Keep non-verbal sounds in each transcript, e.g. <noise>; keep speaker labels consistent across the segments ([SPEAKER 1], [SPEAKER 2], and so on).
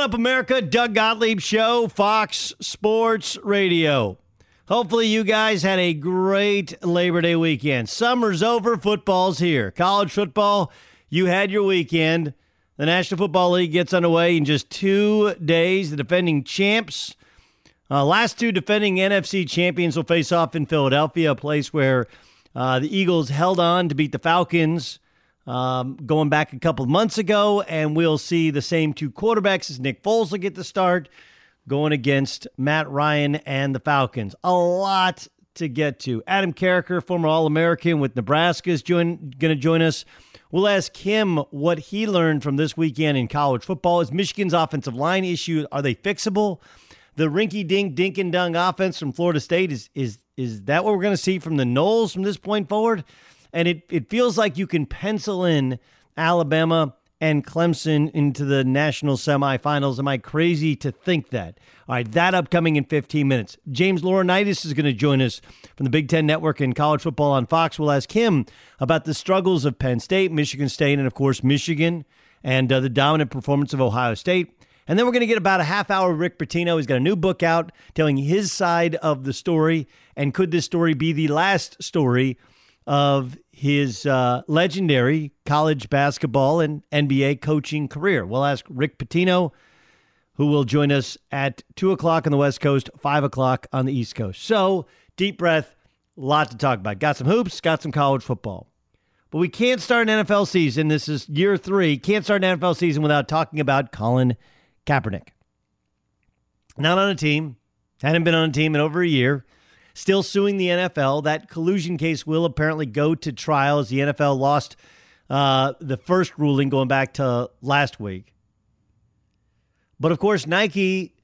[SPEAKER 1] What up, America? Doug Gottlieb Show, Fox Sports Radio. Hopefully, you guys had a great Labor Day weekend. Summer's over, football's here. College football, you had your weekend. The National Football League gets underway in just two days. The defending champs, uh, last two defending NFC champions, will face off in Philadelphia, a place where uh, the Eagles held on to beat the Falcons um, going back a couple months ago, and we'll see the same two quarterbacks as Nick Foles will get the start going against Matt Ryan and the Falcons. A lot to get to. Adam Carriker, former All American with Nebraska, is going to join us. We'll ask him what he learned from this weekend in college football. Is Michigan's offensive line issue are they fixable? The rinky dink dink and dunk offense from Florida State is is is that what we're going to see from the Noles from this point forward? And it, it feels like you can pencil in Alabama and Clemson into the national semifinals. Am I crazy to think that? All right, that upcoming in 15 minutes. James Laurinaitis is going to join us from the Big Ten Network and college football on Fox. We'll ask him about the struggles of Penn State, Michigan State, and of course, Michigan, and uh, the dominant performance of Ohio State. And then we're going to get about a half hour Rick Pitino. He's got a new book out telling his side of the story. And could this story be the last story of his uh, legendary college basketball and NBA coaching career. We'll ask Rick Pitino, who will join us at 2 o'clock on the West Coast, 5 o'clock on the East Coast. So, deep breath, a lot to talk about. Got some hoops, got some college football. But we can't start an NFL season. This is year three. Can't start an NFL season without talking about Colin Kaepernick. Not on a team, hadn't been on a team in over a year still suing the NFL. That collusion case will apparently go to trial as the NFL lost uh, the first ruling going back to last week. But of course, Nike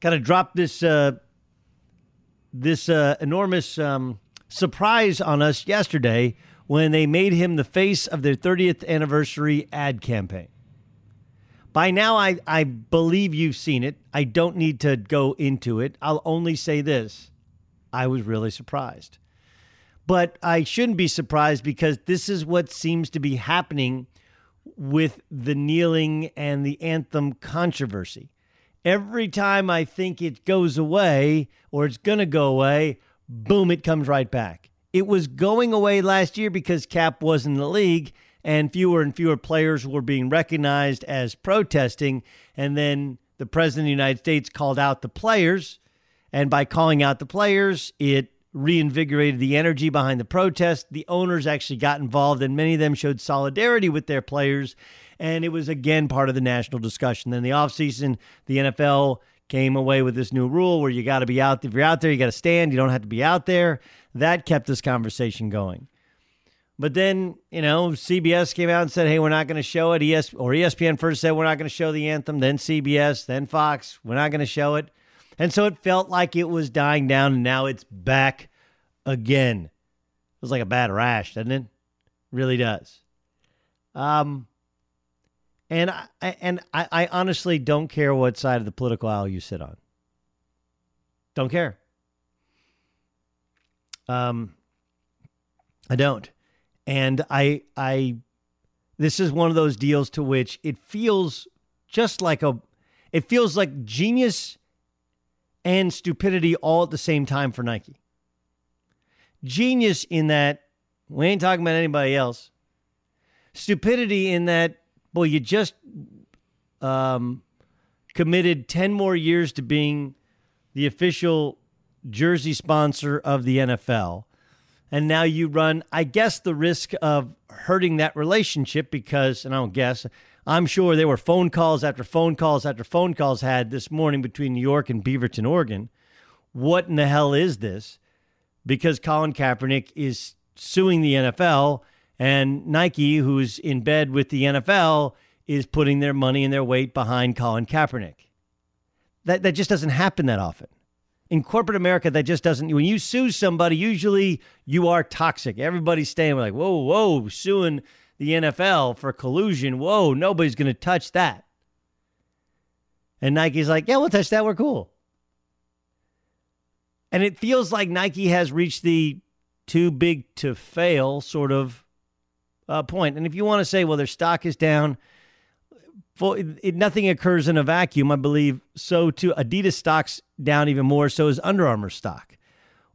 [SPEAKER 1] kind of dropped this uh, this uh, enormous um, surprise on us yesterday when they made him the face of their 30th anniversary ad campaign. By now, I, I believe you've seen it. I don't need to go into it. I'll only say this I was really surprised. But I shouldn't be surprised because this is what seems to be happening with the kneeling and the anthem controversy. Every time I think it goes away or it's going to go away, boom, it comes right back. It was going away last year because Cap was in the league and fewer and fewer players were being recognized as protesting. And then the president of the United States called out the players. And by calling out the players, it reinvigorated the energy behind the protest. The owners actually got involved, and many of them showed solidarity with their players. And it was again part of the national discussion. Then the offseason, the NFL came away with this new rule where you got to be out. If you're out there, you got to stand. You don't have to be out there. That kept this conversation going. But then, you know, CBS came out and said, "Hey, we're not going to show it." ES or ESPN first said, "We're not going to show the anthem." Then CBS, then Fox, "We're not going to show it." And so it felt like it was dying down, and now it's back again. It was like a bad rash, doesn't it? Really does. Um, and I and I, I honestly don't care what side of the political aisle you sit on. Don't care. Um, I don't, and I I this is one of those deals to which it feels just like a it feels like genius and stupidity all at the same time for Nike. Genius in that we ain't talking about anybody else. Stupidity in that, boy, you just um, committed 10 more years to being the official jersey sponsor of the NFL. And now you run, I guess, the risk of hurting that relationship because, and I don't guess, I'm sure there were phone calls after phone calls after phone calls had this morning between New York and Beaverton, Oregon. What in the hell is this? Because Colin Kaepernick is suing the NFL, and Nike, who's in bed with the NFL, is putting their money and their weight behind Colin Kaepernick. That, that just doesn't happen that often. In corporate America, that just doesn't. When you sue somebody, usually you are toxic. Everybody's staying like, whoa, whoa, suing the NFL for collusion. Whoa, nobody's going to touch that. And Nike's like, yeah, we'll touch that. We're cool. And it feels like Nike has reached the too big to fail sort of uh, point. And if you want to say, well, their stock is down, for, it, nothing occurs in a vacuum. I believe so too. Adidas stock's down even more. So is Under Armour stock.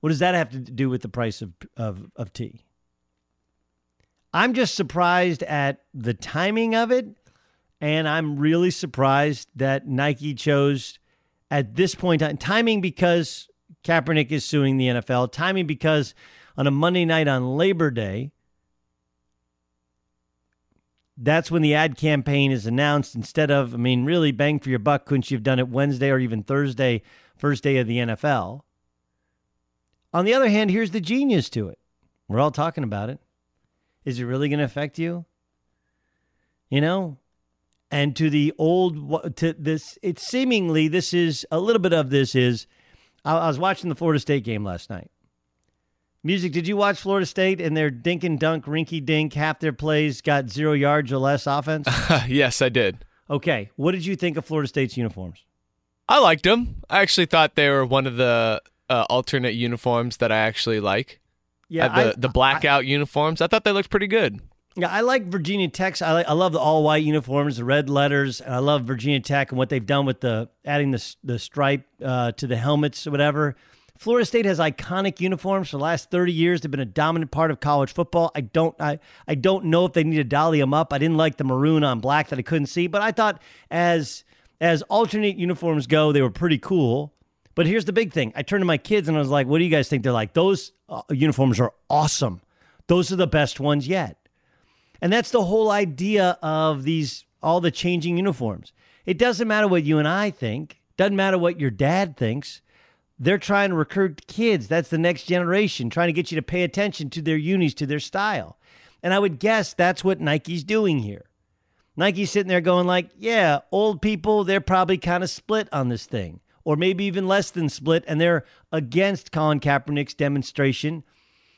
[SPEAKER 1] What does that have to do with the price of of, of tea? I'm just surprised at the timing of it. And I'm really surprised that Nike chose at this point in timing because Kaepernick is suing the NFL, timing because on a Monday night on Labor Day, that's when the ad campaign is announced instead of, I mean, really bang for your buck. Couldn't you have done it Wednesday or even Thursday, first day of the NFL? On the other hand, here's the genius to it. We're all talking about it. Is it really going to affect you? You know? And to the old, to this, it's seemingly, this is a little bit of this is, I, was watching the Florida State game last night. Music, did you watch Florida State and their dink and dunk, rinky dink, half their plays got zero yards or less offense? <laughs>
[SPEAKER 2] yes, I did.
[SPEAKER 1] Okay. What did you think of Florida State's uniforms?
[SPEAKER 2] I liked them. I actually thought they were one of the uh, alternate uniforms that I actually like. Yeah, uh, the I, the blackout I, uniforms. I thought they looked pretty good.
[SPEAKER 1] Yeah, I like Virginia Tech. I like, I love the all white uniforms, the red letters, and I love Virginia Tech and what they've done with the adding the the stripe uh, to the helmets or whatever. Florida State has iconic uniforms for the last 30 years. They've been a dominant part of college football. I don't I, I don't know if they need to dolly them up. I didn't like the maroon on black that I couldn't see, but I thought as as alternate uniforms go, they were pretty cool. But here's the big thing. I turned to my kids and I was like, "What do you guys think?" They're like, "Those uh, uniforms are awesome. Those are the best ones yet." And that's the whole idea of these all the changing uniforms. It doesn't matter what you and I think. Doesn't matter what your dad thinks. They're trying to recruit kids. That's the next generation, trying to get you to pay attention to their unis, to their style. And I would guess that's what Nike's doing here. Nike's sitting there going like, "Yeah, old people, they're probably kind of split on this thing." Or maybe even less than split, and they're against Colin Kaepernick's demonstration.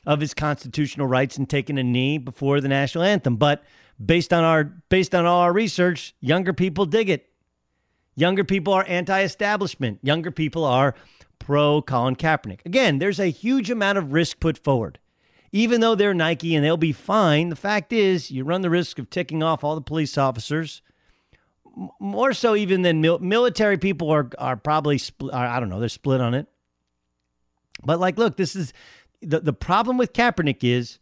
[SPEAKER 1] of his constitutional rights and taking a knee before the national anthem. But based on our based on all our research, younger people dig it. Younger people are anti-establishment. Younger people are pro Colin Kaepernick. Again, there's a huge amount of risk put forward. Even though they're Nike and they'll be fine, the fact is you run the risk of ticking off all the police officers. More so even than mil- military people are are probably split. Uh, I don't know, they're split on it. But like, look, this is the the problem with Kaepernick is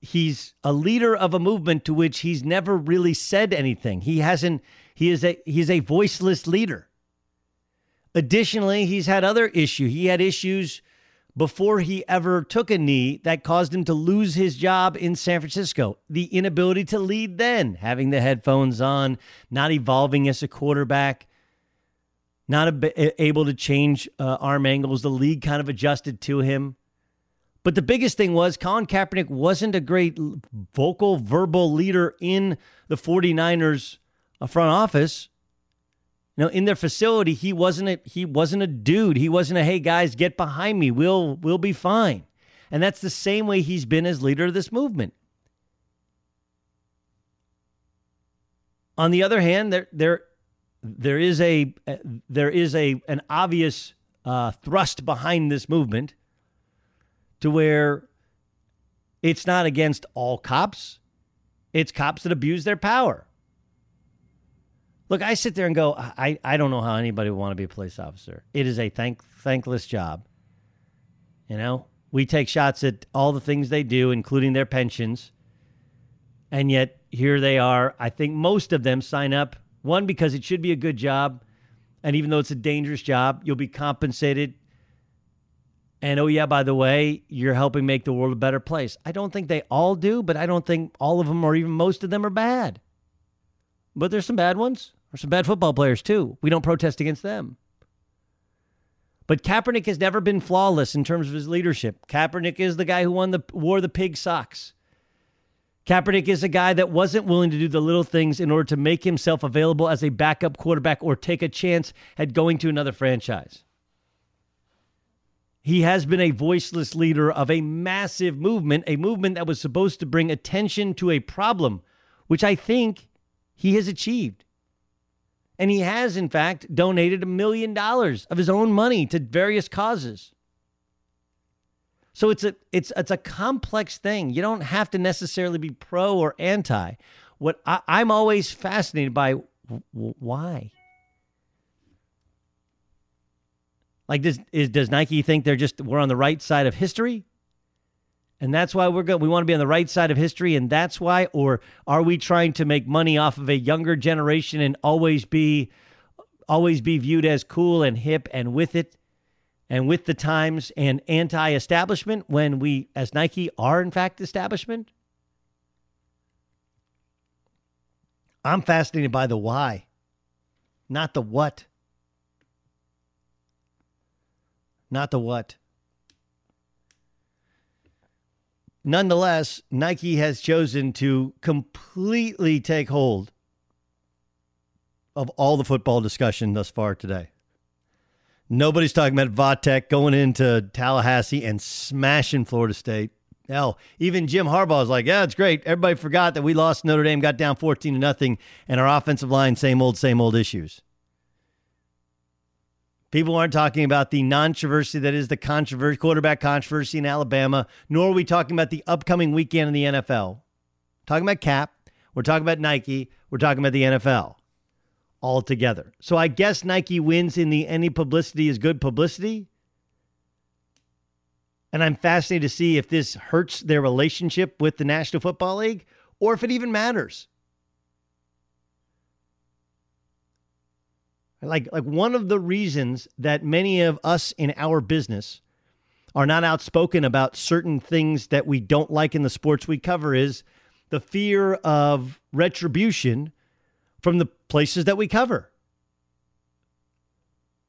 [SPEAKER 1] he's a leader of a movement to which he's never really said anything. He hasn't. He is a he's a voiceless leader. Additionally, he's had other issues. He had issues before he ever took a knee that caused him to lose his job in San Francisco. The inability to lead then, having the headphones on, not evolving as a quarterback, not able to change uh, arm angles. The league kind of adjusted to him. But the biggest thing was Colin Kaepernick wasn't a great vocal, verbal leader in the 49ers uh, front office. You know, in their facility, he wasn't a he wasn't a dude. He wasn't a hey guys, get behind me. We'll we'll be fine. And that's the same way he's been as leader of this movement. On the other hand, there there there is a there is a an obvious uh, thrust behind this movement to where it's not against all cops, it's cops that abuse their power. Look, I sit there and go, I, I don't know how anybody would want to be a police officer. It is a thank, thankless job. You know, we take shots at all the things they do, including their pensions. And yet, here they are. I think most of them sign up, one, because it should be a good job. And even though it's a dangerous job, you'll be compensated and oh, yeah, by the way, you're helping make the world a better place. I don't think they all do, but I don't think all of them or even most of them are bad. But there's some bad ones. There's some bad football players too. We don't protest against them. But Kaepernick has never been flawless in terms of his leadership. Kaepernick is the guy who won the wore the pig socks. Kaepernick is a guy that wasn't willing to do the little things in order to make himself available as a backup quarterback or take a chance at going to another franchise. He has been a voiceless leader of a massive movement, a movement that was supposed to bring attention to a problem, which I think he has achieved. And he has, in fact, donated a million dollars of his own money to various causes. So it's a it's it's a complex thing. You don't have to necessarily be pro or anti. What I, am always fascinated by, w- why? Like, does is, does Nike think they're just we're on the right side of history, and that's why we're good? We want to be on the right side of history, and that's why, or are we trying to make money off of a younger generation and always be, always be viewed as cool and hip and with it, and with the times and anti-establishment when we, as Nike, are in fact establishment? I'm fascinated by the why, not the what. not the what. Nonetheless, Nike has chosen to completely take hold of all the football discussion thus far today. Nobody's talking about Va Tech going into Tallahassee and smashing Florida State. Hell, even Jim Harbaugh is like, yeah, it's great. Everybody forgot that we lost Notre Dame, got down 14 to nothing, and our offensive line, same old, same old issues. People aren't talking about the controversy that is the controversy, quarterback controversy in Alabama, nor are we talking about the upcoming weekend in the NFL. We're talking about Cap, we're talking about Nike, we're talking about the NFL all together. So I guess Nike wins in the any publicity is good publicity. And I'm fascinated to see if this hurts their relationship with the National Football League or if it even matters. Like like one of the reasons that many of us in our business are not outspoken about certain things that we don't like in the sports we cover is the fear of retribution from the places that we cover.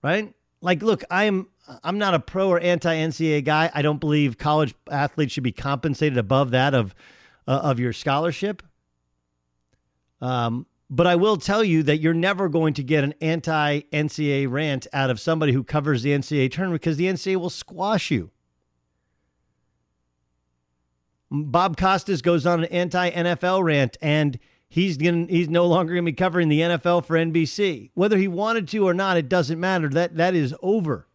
[SPEAKER 1] Right? Like look, I'm I'm not a pro or anti NCAA guy. I don't believe college athletes should be compensated above that of uh, of your scholarship. Um, but I will tell you that you're never going to get an anti NCAA rant out of somebody who covers the NCAA tournament because the NCAA will squash you. Bob Costas goes on an anti NFL rant and he's gonna, he's no longer going to be covering the NFL for NBC. Whether he wanted to or not, it doesn't matter. That that is over.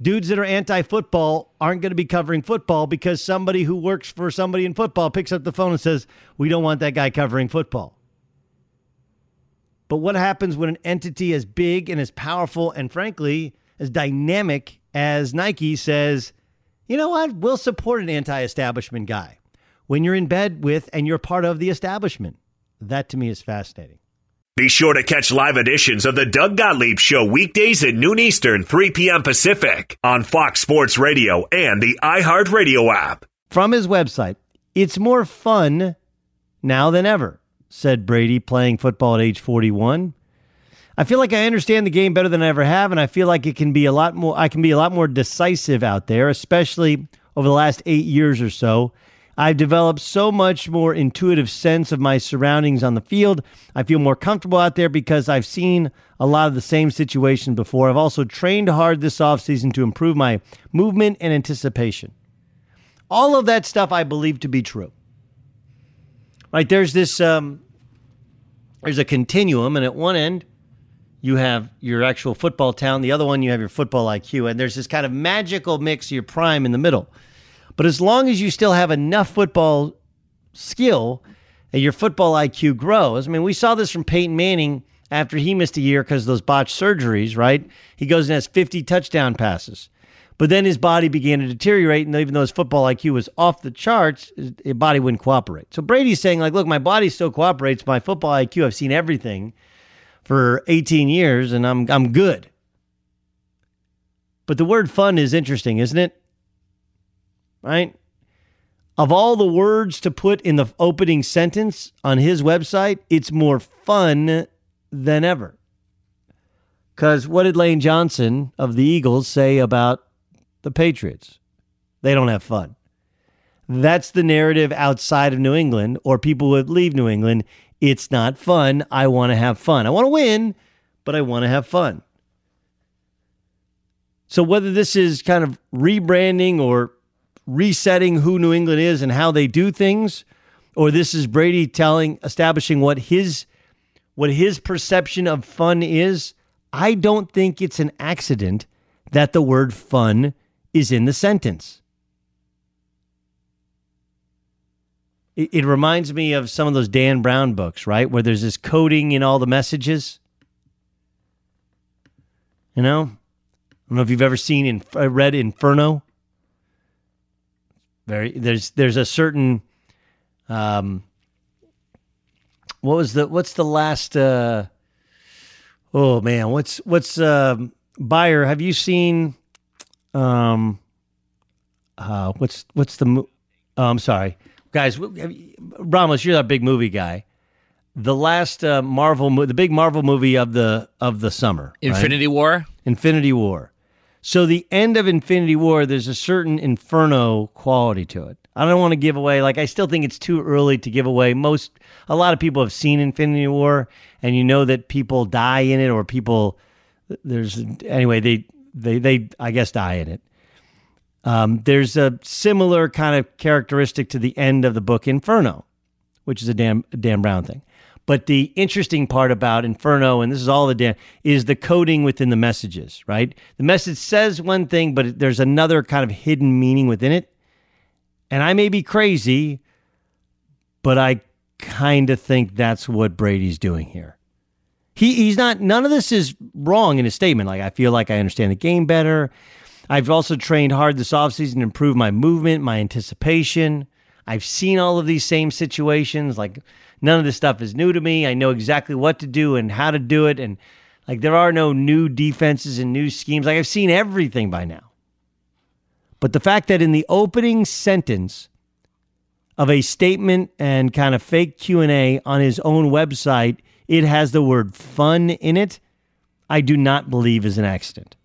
[SPEAKER 1] Dudes that are anti-football aren't going to be covering football because somebody who works for somebody in football picks up the phone and says, "We don't want that guy covering football." But what happens when an entity as big and as powerful and frankly as dynamic as Nike says, "You know what? We'll support an anti-establishment guy." when you're in bed with and you're part of the establishment. That to me is fascinating.
[SPEAKER 3] Be sure to catch live editions of the Doug Gottlieb Show weekdays at noon Eastern, 3 p.m. Pacific on Fox Sports Radio and the iHeartRadio app.
[SPEAKER 1] From his website, it's more fun now than ever, said Brady, playing football at age 41. I feel like I understand the game better than I ever have, and I feel like it can be a lot more. I can be a lot more decisive out there, especially over the last eight years or so. I've developed so much more intuitive sense of my surroundings on the field. I feel more comfortable out there because I've seen a lot of the same situations before. I've also trained hard this offseason to improve my movement and anticipation. All of that stuff I believe to be true. Right, there's this um, there's a continuum, and at one end you have your actual football town, the other one you have your football IQ, and there's this kind of magical mix of your prime in the middle. But as long as you still have enough football skill and your football IQ grows, I mean, we saw this from Peyton Manning after he missed a year because of those botched surgeries, right? He goes and has 50 touchdown passes. But then his body began to deteriorate, and even though his football IQ was off the charts, his body wouldn't cooperate. So Brady's saying, like, look, my body still cooperates. My football IQ, I've seen everything for 18 years, and I'm I'm good. But the word fun is interesting, isn't it? right? Of all the words to put in the opening sentence on his website, it's more fun than ever. Because what did Lane Johnson of the Eagles say about the Patriots? They don't have fun. That's the narrative outside of New England, or people would leave New England. It's not fun. I want to have fun. I want to win, but I want to have fun. So, whether this is kind of rebranding or resetting who New England is and how they do things, or this is Brady telling, establishing what his what his perception of fun is. I don't think it's an accident that the word fun is in the sentence. It, it reminds me of some of those Dan Brown books, right? Where there's this coding in all the messages. You know, I don't know if you've ever seen in uh, read Inferno. Very there's there's a certain um what was the what's the last uh oh man what's what's um buyer have you seen um uh what's what's the mo- oh, I'm sorry guys Ramos you're a big movie guy the last uh, Marvel mo- the big Marvel movie of the of the summer
[SPEAKER 4] Infinity right? War
[SPEAKER 1] Infinity War so the end of Infinity War, there's a certain inferno quality to it. I don't want to give away like I still think it's too early to give away. Most a lot of people have seen Infinity War and you know that people die in it or people there's anyway they they they I guess die in it. Um, there's a similar kind of characteristic to the end of the book Inferno, which is a Dan Dan Brown thing. But the interesting part about Inferno, and this is all the Dan, is the coding within the messages, right? The message says one thing, but there's another kind of hidden meaning within it. And I may be crazy, but I kind of think that's what Brady's doing here. He, he's not, none of this is wrong in his statement. Like, I feel like I understand the game better. I've also trained hard this offseason to improve my movement, my anticipation. I've seen all of these same situations. Like, None of this stuff is new to me. I know exactly what to do and how to do it. And like there are no new defenses and new schemes. Like I've seen everything by now. But the fact that in the opening sentence of a statement and kind of fake Q&A on his own website, it has the word fun in it, I do not believe is an accident.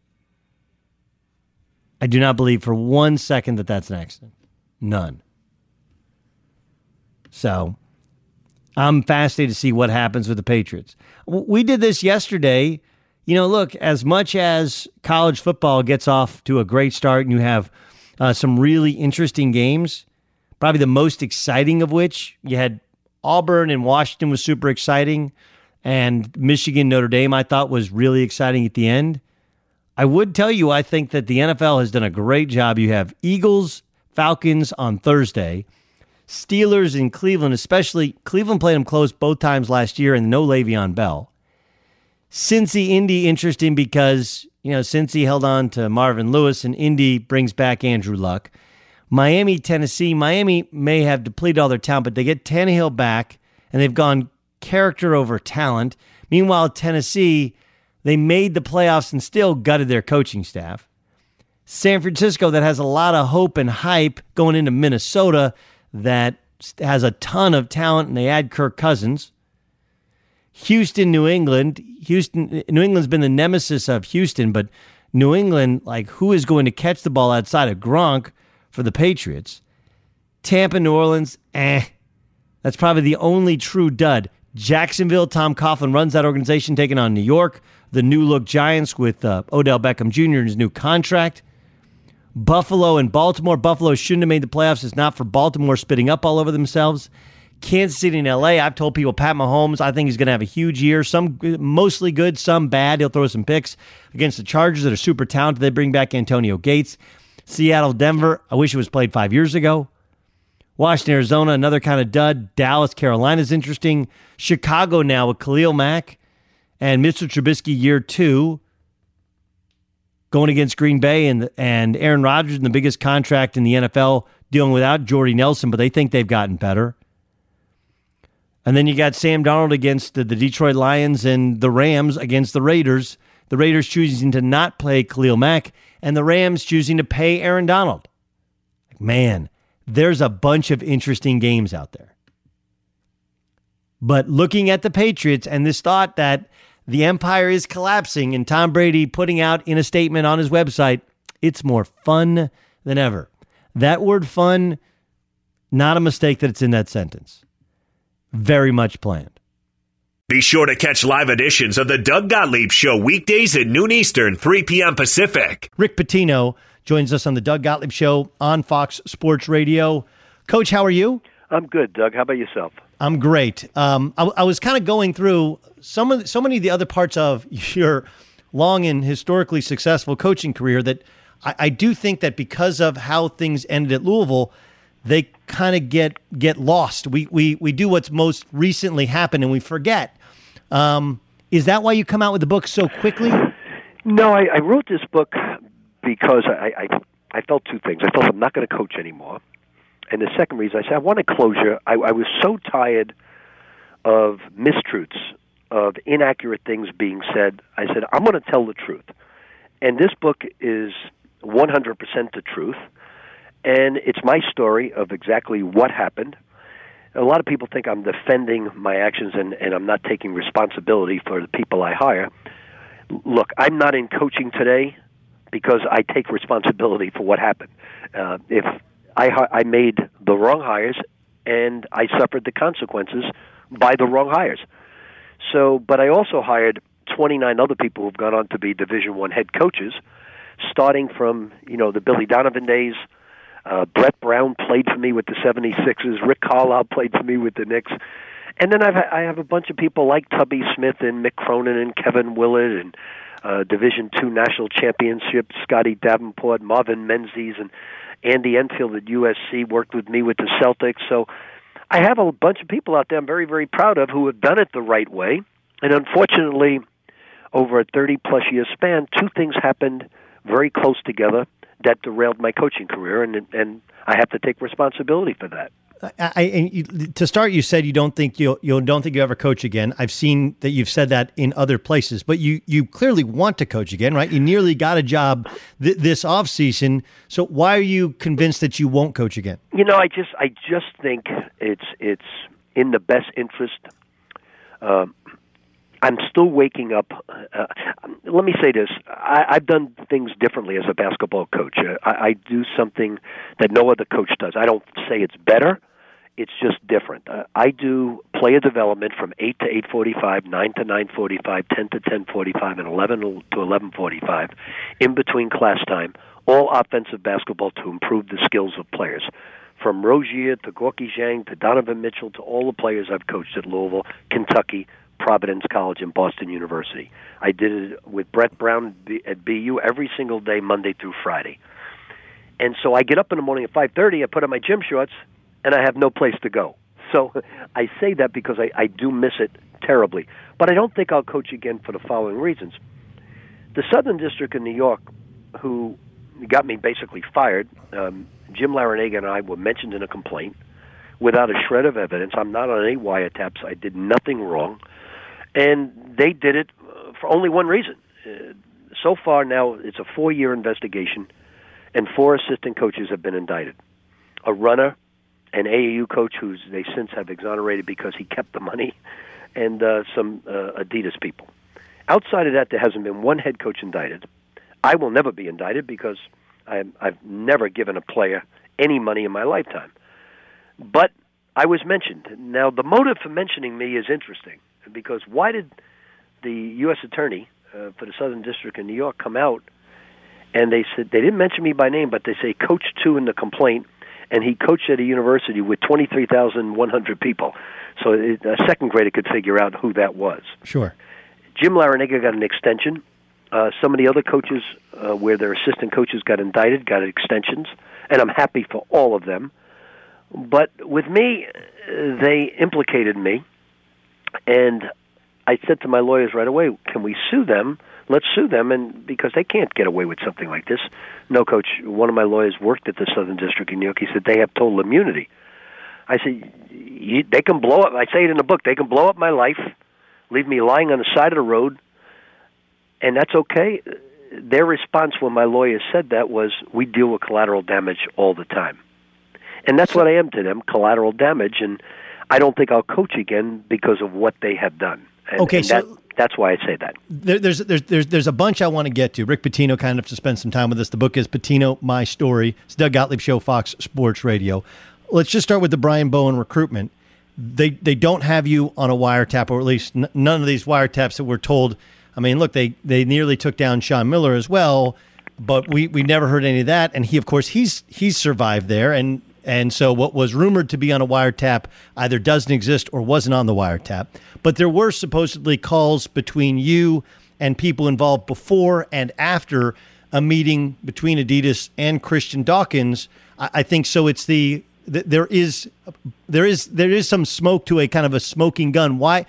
[SPEAKER 1] I do not believe for one second that that's an accident. None. So I'm fascinated to see what happens with the Patriots. We did this yesterday. You know, look, as much as college football gets off to a great start and you have uh, some really interesting games, Probably the most exciting of which you had Auburn and Washington was super exciting, and Michigan Notre Dame I thought was really exciting at the end. I would tell you I think that the NFL has done a great job. You have Eagles, Falcons on Thursday. Steelers in Cleveland, especially Cleveland played them close both times last year and no Le'Veon Bell. Cincy Indy interesting because, you know, Cincy held on to Marvin Lewis and Indy brings back Andrew Luck. Miami, Tennessee, Miami may have depleted all their talent, but they get Tannehill back and they've gone character over talent. Meanwhile, Tennessee, they made the playoffs and still gutted their coaching staff. San Francisco, that has a lot of hope and hype going into Minnesota, that has a ton of talent, and they add Kirk Cousins. Houston, New England. Houston, New England's been the nemesis of Houston, but New England, like, who is going to catch the ball outside of Gronk for the Patriots? Tampa, New Orleans, eh. That's probably the only true dud. Jacksonville, Tom Coughlin runs that organization, taking on New York. The new look Giants with uh, Odell Beckham Jr. and his new contract. Buffalo and Baltimore. Buffalo shouldn't have made the playoffs. It's not for Baltimore spitting up all over themselves. Kansas City and LA. I've told people Pat Mahomes, I think he's going to have a huge year. Some mostly good, some bad. He'll throw some picks against the Chargers that are super talented. They bring back Antonio Gates. Seattle, Denver. I wish it was played five years ago. Washington, Arizona, another kind of dud. Dallas, Carolina is interesting. Chicago now with Khalil Mack and Mr. Trubisky year two going against Green Bay and and Aaron Rodgers in the biggest contract in the NFL dealing without Jordy Nelson, but they think they've gotten better. And then you got Sam Darnold against the, the Detroit Lions and the Rams against the Raiders. The Raiders choosing to not play Khalil Mack and the Rams choosing to pay Aaron Donald. Man, there's a bunch of interesting games out there. But looking at the Patriots and this thought that the empire is collapsing and Tom Brady putting out in a statement on his website, it's more fun than ever. That word fun, not a mistake that it's in that sentence. Very much planned.
[SPEAKER 3] Be sure to catch live editions of the Doug Gottlieb Show weekdays at noon Eastern, 3 p.m. Pacific.
[SPEAKER 1] Rick Pitino joins us on the Doug Gottlieb Show on Fox Sports Radio. Coach, how are you?
[SPEAKER 4] I'm good, Doug. How about yourself?
[SPEAKER 1] I'm great. Um, I, I, was kind of going through some of the, so many of the other parts of <laughs> your long and historically successful coaching career that I, I do think that because of how things ended at Louisville, they kind of get get lost. We we we do what's most recently happened and we forget. Um, is that why you come out with the book so quickly?
[SPEAKER 4] No, I, I wrote this book because I, I I felt two things. I felt I'm not going to coach anymore. And the second reason I said I wanted closure. I, I was so tired of mistruths, of inaccurate things being said. I said I'm going to tell the truth, and this book is 100% the truth, and it's my story of exactly what happened. A lot of people think I'm defending my actions and, and I'm not taking responsibility for the people I hire. Look, I'm not in coaching today because I take responsibility for what happened. Uh, if I I made the wrong hires and I suffered the consequences by the wrong hires. So, but I also hired 29 other people who've gone on to be Division One head coaches, starting from you know the Billy Donovan days. Uh, Brett Brown played for me with the 76ers. Rick Carlisle played for me with the Knicks. And then I've, I have a bunch of people like Tubby Smith and Mick Cronin and Kevin Willard and uh, Division Two national championship Scotty Davenport, Marvin Menzies, and Andy Enfield at USC worked with me with the Celtics. So I have a bunch of people out there I'm very, very proud of who have done it the right way. And unfortunately, over a 30 plus year span, two things happened very close together that derailed my coaching career, and and I have to take responsibility for that.
[SPEAKER 1] I, you, to start, you said you don't think you'll you don't think you ever coach again. I've seen that you've said that in other places, but you you clearly want to coach again, right? You nearly got a job th- this off season. So why are you convinced that you won't coach again?
[SPEAKER 4] You know, I just I just think it's it's in the best interest. Um, I'm still waking up. Uh, let me say this: I, I've done things differently as a basketball coach. Uh, I, I do something that no other coach does. I don't say it's better it's just different. Uh, I do player development from 8 to 8:45, 9 to 9:45, 10 to 10:45 and 11 to 11:45 in between class time, all offensive basketball to improve the skills of players. from Rozier to Gorgui Dieng to Donovan Mitchell to all the players I've coached at Louisville, Kentucky, Providence College, and Boston University. I did it with Brett Brown at BU every single day, Monday through Friday. And so I get up in the morning at 5:30. I put on my gym shorts, and I have no place to go. <laughs> So I say that because I, I do miss it terribly. But I don't think I'll coach again for the following reasons. The Southern District in New York, who got me basically fired, um, Jim Larrañaga and I were mentioned in a complaint without a shred of evidence. I'm not on any wiretaps. I did nothing wrong. And they did it uh, for only one reason. Uh, so far now, it's a four year investigation, and four assistant coaches have been indicted. A runner, an AAU coach who they since have exonerated because he kept the money, and uh, some uh, Adidas people. Outside of that, there hasn't been one head coach indicted. I will never be indicted because I, I've never given a player any money in my lifetime. But I was mentioned. Now, the motive for mentioning me is interesting because why did the U.S. Attorney uh, for the Southern District in New York come out and they said they didn't mention me by name, but they say Coach Two in the complaint, and he coached at a university with twenty three thousand one hundred people, so it, a second grader could figure out who that was.
[SPEAKER 1] Sure.
[SPEAKER 4] Jim Larrañaga got an extension. Uh, some of the other coaches, uh, where their assistant coaches got indicted, got extensions, and I'm happy for all of them. But with me, they implicated me, and I said to my lawyers right away, "Can we sue them? Let's sue them." And because they can't get away with something like this. No, coach. One of my lawyers worked at the Southern District in New York. He said they have total immunity. I said they can blow up. I say it in the book. They can blow up my life, leave me lying on the side of the road, and that's okay. Their response when my lawyer said that was, "We deal with collateral damage all the time," and that's what I am to them: collateral damage. And I don't think I'll coach again because of what they have done. And,
[SPEAKER 1] okay,
[SPEAKER 4] and
[SPEAKER 1] so
[SPEAKER 4] that, that's why I say that.
[SPEAKER 1] There, there's there's there's there's a bunch I want to get to. Rick Pitino kind of to spend some time with us. The book is Pitino, My Story. It's Doug Gottlieb Show, Fox Sports Radio. Let's just start with the Brian Bowen recruitment. They they don't have you on a wiretap, or at least n- none of these wiretaps that we're told I mean, look, they they nearly took down Sean Miller as well, but we we never heard any of that. And he, of course, he's he's survived there, and and so what was rumored to be on a wiretap either doesn't exist or wasn't on the wiretap. But there were supposedly calls between you and people involved before and after a meeting between Adidas and Christian Dawkins. I, I think so. It's the there is there is there is some smoke to a kind of a smoking gun. Why?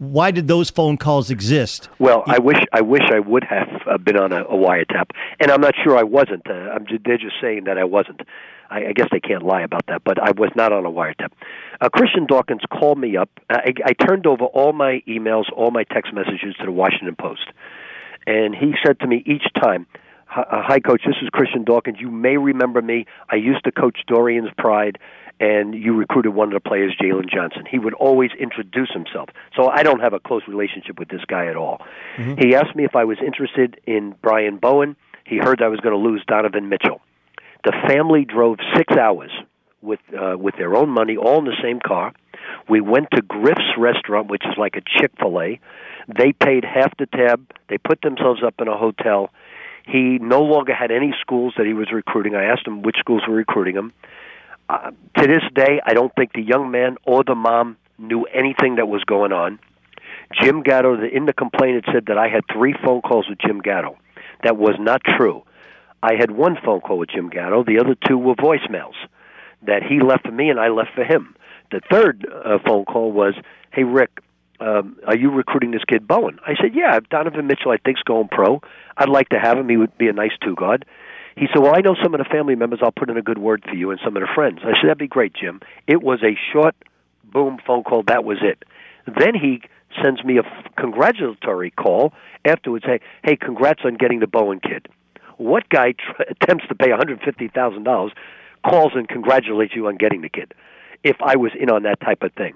[SPEAKER 1] why did those phone calls exist?
[SPEAKER 4] Well, I wish I wish I would have uh, been on a, a wiretap, and I'm not sure I wasn't. Uh, I'm they're just saying that I wasn't. I, I guess they can't lie about that, but I was not on a wiretap. Uh, Christian Dawkins called me up. I, I turned over all my emails, all my text messages to the Washington Post, and he said to me each time. Hi, Coach. This is Christian Dawkins. You may remember me. I used to coach Dorian's Pride, and you recruited one of the players, Jalen Johnson. He would always introduce himself. So I don't have a close relationship with this guy at all. Mm-hmm. He asked me if I was interested in Brian Bowen. He heard I was going to lose Donovan Mitchell. The family drove six hours with uh, with their own money, all in the same car. We went to Griff's restaurant, which is like a Chick Fil A. They paid half the tab. They put themselves up in a hotel. He no longer had any schools that he was recruiting. I asked him which schools were recruiting him uh, to this day, I don't think the young man or the mom knew anything that was going on. Jim Gatto, in the complaint, it said that I had three phone calls with Jim Gatto. That was not true. I had one phone call with Jim Gatto. The other two were voicemails that he left for me and I left for him. The third uh, phone call was, "Hey Rick, um, are you recruiting this kid Bowen?" I said, "Yeah, Donovan Mitchell. I think's going pro. I'd like to have him. He would be a nice two guard." He said, Well, I know some of the family members. I'll put in a good word for you and some of the friends. I said, That'd be great, Jim. It was a short, boom phone call. That was it. Then he sends me a congratulatory call afterwards. Hey, hey, congrats on getting the Bowen kid. What guy tr- <laughs> attempts to pay $150,000 calls and congratulates you on getting the kid? If I was in on that type of thing.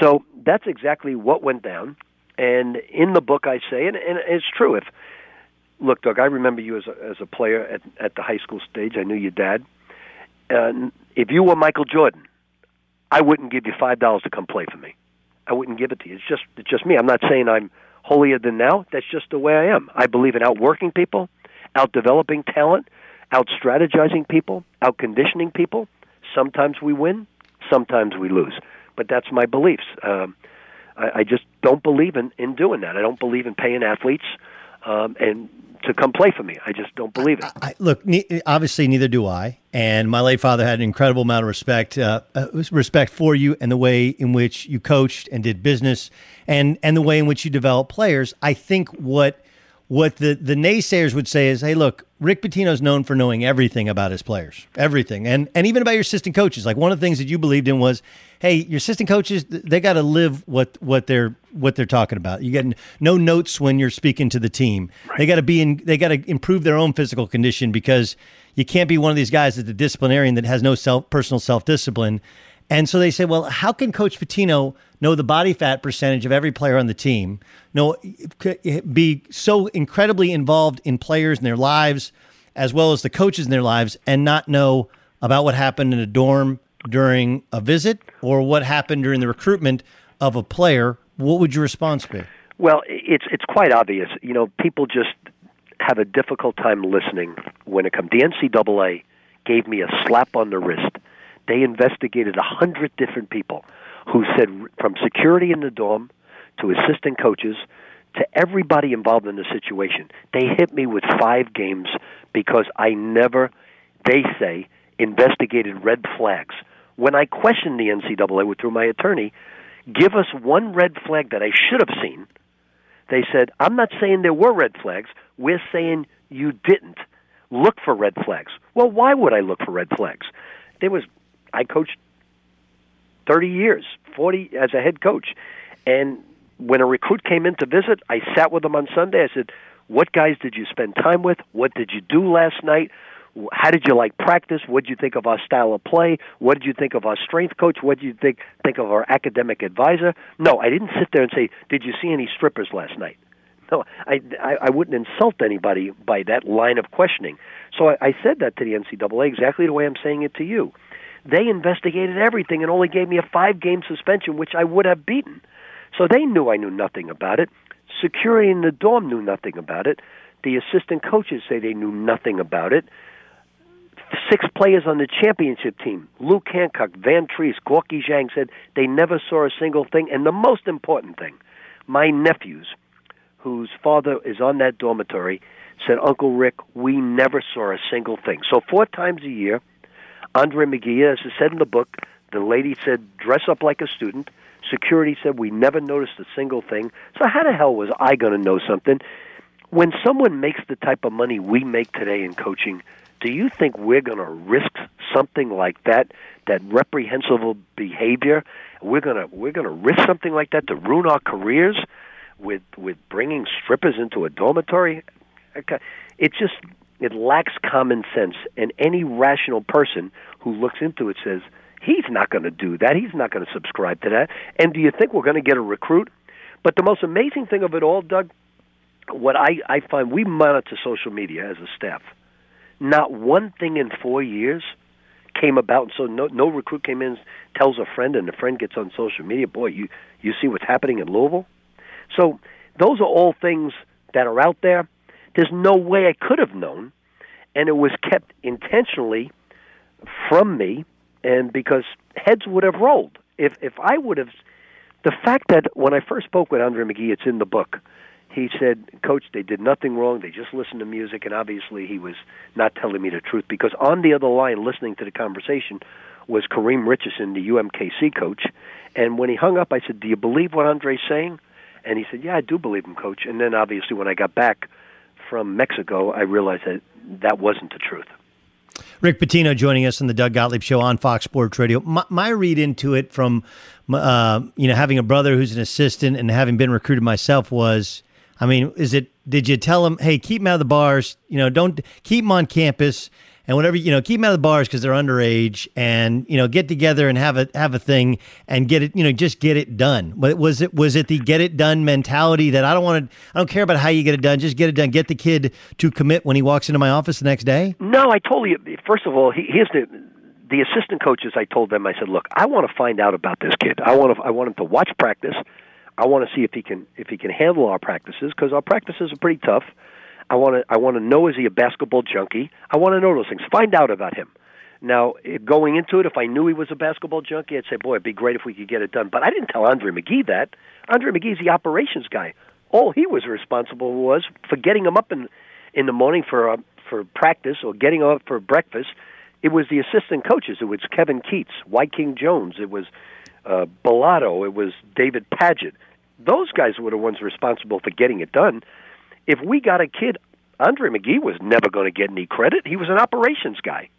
[SPEAKER 4] So that's exactly what went down. And in the book, I say, and, and it's true, if look, Doug, I remember you as a, as a player at at the high school stage. I knew your dad. Uh, if you were Michael Jordan, I wouldn't give you five dollars to come play for me. I wouldn't give it to you. It's just it's just me. I'm not saying I'm holier than now. That's just the way I am. I believe in outworking people, out developing talent, out strategizing people, out conditioning people, Sometimes we win, sometimes we lose. But that's my beliefs. Um, I, I just don't believe in in doing that. I don't believe in paying athletes um, and to come play for me. I just don't believe it. I,
[SPEAKER 1] I, look, ne- obviously, neither do I. And my late father had an incredible amount of respect, uh, uh, respect for you and the way in which you coached and did business, and and the way in which you develop players. I think what what the the naysayers would say is, hey, look, Rick Pitino's known for knowing everything about his players, everything, and and even about your assistant coaches. Like one of the things that you believed in was, hey, your assistant coaches they got to live what what they're what they're talking about. You get no notes when you're speaking to the team. Right. They got to be in. They got to improve their own physical condition because you can't be one of these guys that's a disciplinarian that has no self personal self discipline. And so they say, well, how can Coach Pitino know the body fat percentage of every player on the team? Know be so incredibly involved in players and their lives, as well as the coaches in their lives, and not know about what happened in a dorm during a visit or what happened during the recruitment of a player. What would your response be?
[SPEAKER 4] Well, it's it's quite obvious. You know, people just have a difficult time listening when it comes. The NCAA gave me a slap on the wrist they investigated a hundred different people who said from security in the dorm to assistant coaches to everybody involved in the situation. They hit me with five games because I never, they say, investigated red flags. When I questioned the NCAA through my attorney, give us one red flag that I should have seen. They said, I'm not saying there were red flags. We're saying you didn't look for red flags. Well, why would I look for red flags? There was I coached 30 years, 40 as a head coach. And when a recruit came in to visit, I sat with them on Sunday. I said, "What guys did you spend time with? What did you do last night? How did you like practice? What did you think of our style of play? What did you think of our strength coach? What did you think think of our academic advisor?" No, I didn't sit there and say, "Did you see any strippers last night?" No, I, I, I wouldn't insult anybody by that line of questioning. So I, I said that to the NCAA exactly the way I'm saying it to you. They investigated everything and only gave me a five game suspension, which I would have beaten. So they knew I knew nothing about it. Security in the dorm knew nothing about it. The assistant coaches say they knew nothing about it. Six players on the championship team, Luke Hancock, Van Treese, Gorgui Dieng, said they never saw a single thing. And the most important thing, my nephews, whose father is on that dormitory, said, Uncle Rick, we never saw a single thing. So four times a year, Andre McGee, as said in the book, the lady said, dress up like a student. Security said, we never noticed a single thing. So how the hell was I going to know something? When someone makes the type of money we make today in coaching, do you think we're going to risk something like that, that reprehensible behavior? We're going to we're going to risk something like that to ruin our careers with with bringing strippers into a dormitory? It just it lacks common sense, and any rational person who looks into it says he's not going to do that. He's not going to subscribe to that. And do you think we're going to get a recruit? But the most amazing thing of it all, Doug, what I, I find we monitor social media as a staff. Not one thing in four years came about, so no no recruit came in, tells a friend, and the friend gets on social media. Boy, you you see what's happening in Louisville. So those are all things that are out there. There's no way I could have known, and it was kept intentionally from me, and because heads would have rolled if if I would have. The fact that when I first spoke with Andre McGee, it's in the book. He said, "Coach, they did nothing wrong. They just listened to music, and obviously he was not telling me the truth because on the other line, listening to the conversation, was Kareem Richardson, the UMKC coach. And when he hung up, I said, "Do you believe what Andre's saying?" And he said, "Yeah, I do believe him, coach." And then obviously when I got back from Mexico, I realized that that wasn't the truth.
[SPEAKER 1] Rick Pitino joining us on the Doug Gottlieb Show on Fox Sports Radio. My, my read into it from, uh, you know, having a brother who's an assistant and having been recruited myself was, I mean, is it? Did you tell him, hey, keep him out of the bars? You know, don't keep him on campus and whatever you know, keep them out of the bars because they're underage, and you know, get together and have a have a thing and get it, you know, just get it done. But was it was it the get it done mentality that I don't want to, I don't care about how you get it done, just get it done, get the kid to commit when he walks into my office the next day?
[SPEAKER 4] No, I totally. First of all, he, here's the the assistant coaches. I told them, I said, look, I want to find out about this kid. I want to I want him to watch practice. I want to see if he can if he can handle our practices because our practices are pretty tough. I want to I want to know is he a basketball junkie? I want to know those things. Find out about him. Now, going into it, if I knew he was a basketball junkie, I'd say, boy, it'd be great if we could get it done. But I didn't tell Andre McGee that. Andre McGee's the operations guy. All he was responsible was for getting him up in in the morning for uh, for practice or getting up for breakfast. It was the assistant coaches. It was Kevin Keatts, White King Jones. It was uh, Balado. It was David Padgett. Those guys were the ones responsible for getting it done. If we got a kid, Andre McGee was never going to get any credit. He was an operations guy.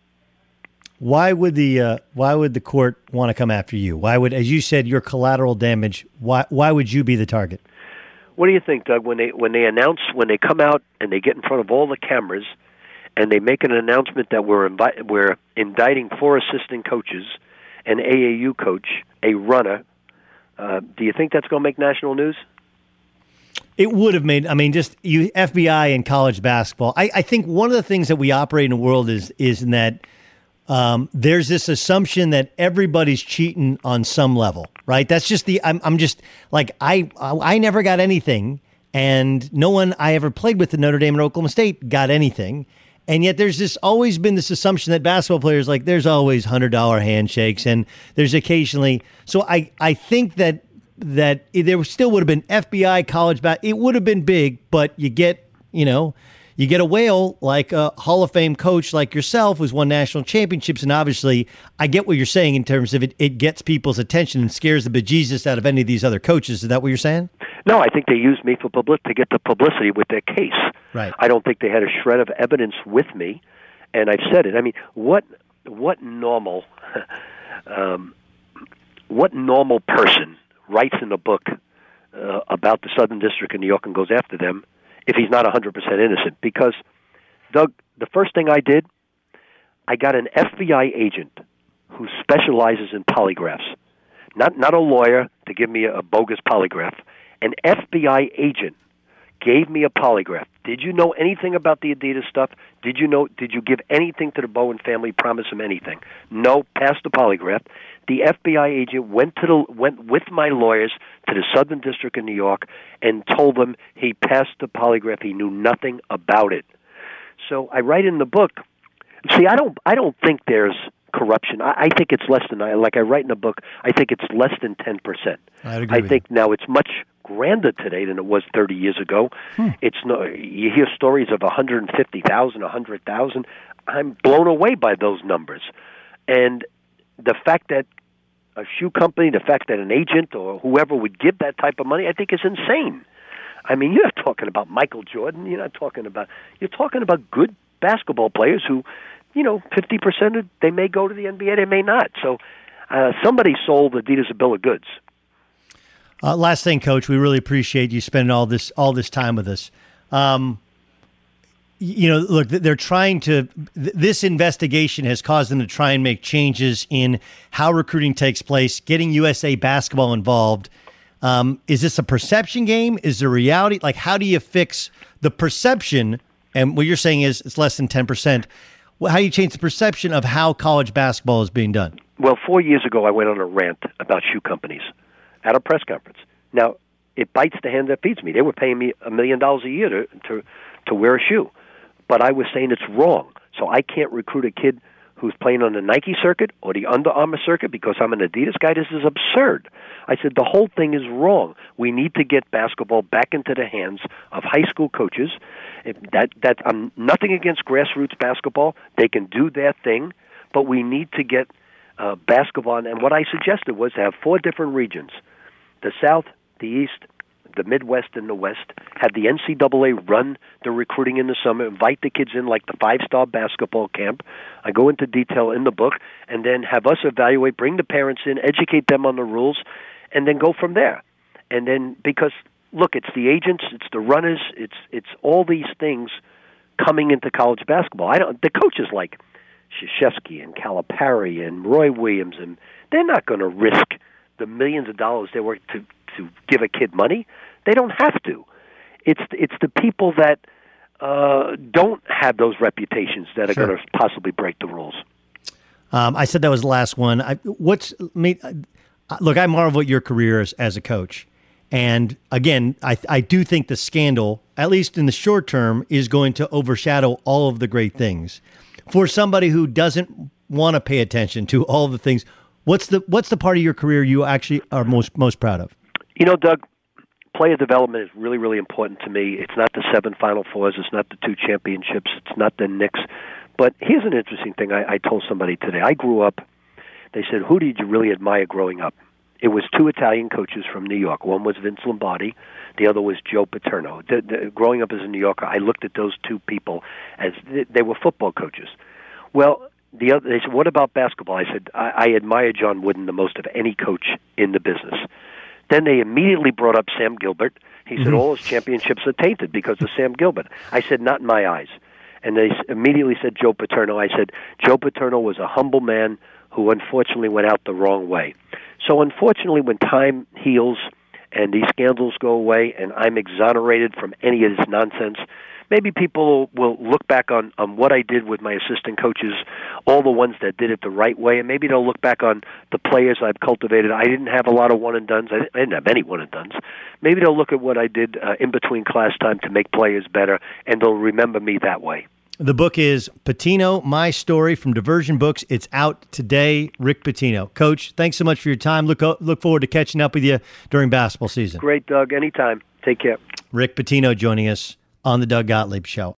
[SPEAKER 1] Why would the uh, why would the court want to come after you? Why would, as you said, your collateral damage? Why why would you be the target?
[SPEAKER 4] What do you think, Doug? When they when they announce when they come out and they get in front of all the cameras and they make an announcement that we're invi- we're indicting four assistant coaches, an AAU coach, a runner. Uh, do you think that's going to make national news?
[SPEAKER 1] It would have made. I mean, just you FBI and college basketball. I, I think one of the things that we operate in the world is is in that um, there's this assumption that everybody's cheating on some level, right? That's just the. I'm, I'm just like I I never got anything, and no one I ever played with at Notre Dame and Oklahoma State got anything. And yet, there's this always been this assumption that basketball players like there's always hundred dollar handshakes, and there's occasionally. So I I think that that there still would have been FBI college bat. It would have been big, but you get you know you get a whale like a Hall of Fame coach like yourself who's won national championships. And obviously, I get what you're saying in terms of it, it gets people's attention and scares the bejesus out of any of these other coaches. Is that what you're saying?
[SPEAKER 4] No, I think they used me for public to get the publicity with their case.
[SPEAKER 1] Right.
[SPEAKER 4] I don't think they had a shred of evidence with me, and I've said it. I mean, what what normal, <laughs> um, what normal person writes in a book uh, about the Southern District of New York and goes after them if he's not 100% innocent. Because, Doug, the first thing I did, I got an FBI agent who specializes in polygraphs. Not, not a lawyer to give me a, a bogus polygraph. An FBI agent gave me a polygraph. Did you know anything about the Adidas stuff? Did you know? Did you give anything to the Bowen family? Promise him anything? No. Passed the polygraph. The FBI agent went to the went with my lawyers to the Southern District of New York and told them he passed the polygraph. He knew nothing about it. So I write in the book. See, I don't. I don't think there's corruption. I, I think it's less than I like. I write in the book. I think it's less than ten percent.
[SPEAKER 1] I
[SPEAKER 4] think now it's much grander today than it was 30 years ago. Hmm. It's no. You hear stories of 150,000, 100,000. I'm blown away by those numbers, and the fact that a shoe company, the fact that an agent or whoever would give that type of money, I think is insane. I mean, you're not talking about Michael Jordan. You're not talking about. You're talking about good basketball players who, you know, 50 percent of they may go to the NBA, they may not. So, uh, somebody sold Adidas a bill of goods.
[SPEAKER 1] Uh, last thing, Coach, we really appreciate you spending all this all this time with us. Um, you know, look, they're trying to. This investigation has caused them to try and make changes in how recruiting takes place, getting USA basketball involved. Um, is this a perception game? Is there reality? Like, how do you fix the perception? And what you're saying is it's less than ten percent. How do you change the perception of how college basketball is being done?
[SPEAKER 4] Well, four years ago, I went on a rant about shoe companies at a press conference. Now, it bites the hand that feeds me. They were paying me a million dollars a year to, to to wear a shoe but I was saying it's wrong. So I can't recruit a kid who's playing on the Nike circuit or the Under Armour circuit because I'm an Adidas guy. This is absurd. I said the whole thing is wrong. We need to get basketball back into the hands of high school coaches. That that I'm nothing against grassroots basketball. They can do their thing, but we need to get uh, basketball. And what I suggested was to have four different regions: the South, the East, the Midwest and the West, had the NCAA run the recruiting in the summer, invite the kids in like the five star basketball camp. I go into detail in the book, and then have us evaluate, bring the parents in, educate them on the rules, and then go from there. And then because look, it's the agents, it's the runners, it's it's all these things coming into college basketball. I don't the coaches like Krzyzewski and Calipari and Roy Williams, and they're not going to risk the millions of dollars they were to to give a kid money. They don't have to. It's it's the people that uh, don't have those reputations that are sure. going to possibly break the rules.
[SPEAKER 1] Um, I said that was the last one. I, what's me? Uh, look, I marvel at your career as, as a coach, and again, I I do think the scandal, at least in the short term, is going to overshadow all of the great things. For somebody who doesn't want to pay attention to all the things. What's the what's the part of your career you actually are most most proud of?
[SPEAKER 4] You know, Doug, player development is really really important to me. It's not the seven Final Fours, it's not the two championships, it's not the Knicks. But here's an interesting thing I, I told somebody today. I grew up. They said, "Who did you really admire growing up?" It was two Italian coaches from New York. One was Vince Lombardi, the other was Joe Paterno. The, the, growing up as a New Yorker, I looked at those two people as they were football coaches. Well, the other, they said, "What about basketball?" I said, I, "I admire John Wooden the most of any coach in the business." Then they immediately brought up Sam Gilbert. He mm-hmm. said all his championships are tainted because of Sam Gilbert. I said, "Not in my eyes." And they immediately said Joe Paterno. I said, "Joe Paterno was a humble man who unfortunately went out the wrong way." So unfortunately, when time heals and these scandals go away, and I'm exonerated from any of this nonsense, maybe people will look back on on what I did with my assistant coaches, all the ones that did it the right way, and maybe they'll look back on the players I've cultivated. I didn't have a lot of one and dones. I didn't have any one and dones. Maybe they'll look at what I did uh, in between class time to make players better, and they'll remember me that way.
[SPEAKER 1] The book is Pitino, My Story from Diversion Books. It's out today. Rick Pitino. Coach, thanks so much for your time. Look, look forward to catching up with you during basketball season.
[SPEAKER 4] Great, Doug. Anytime. Take care.
[SPEAKER 1] Rick Pitino joining us on the Doug Gottlieb Show.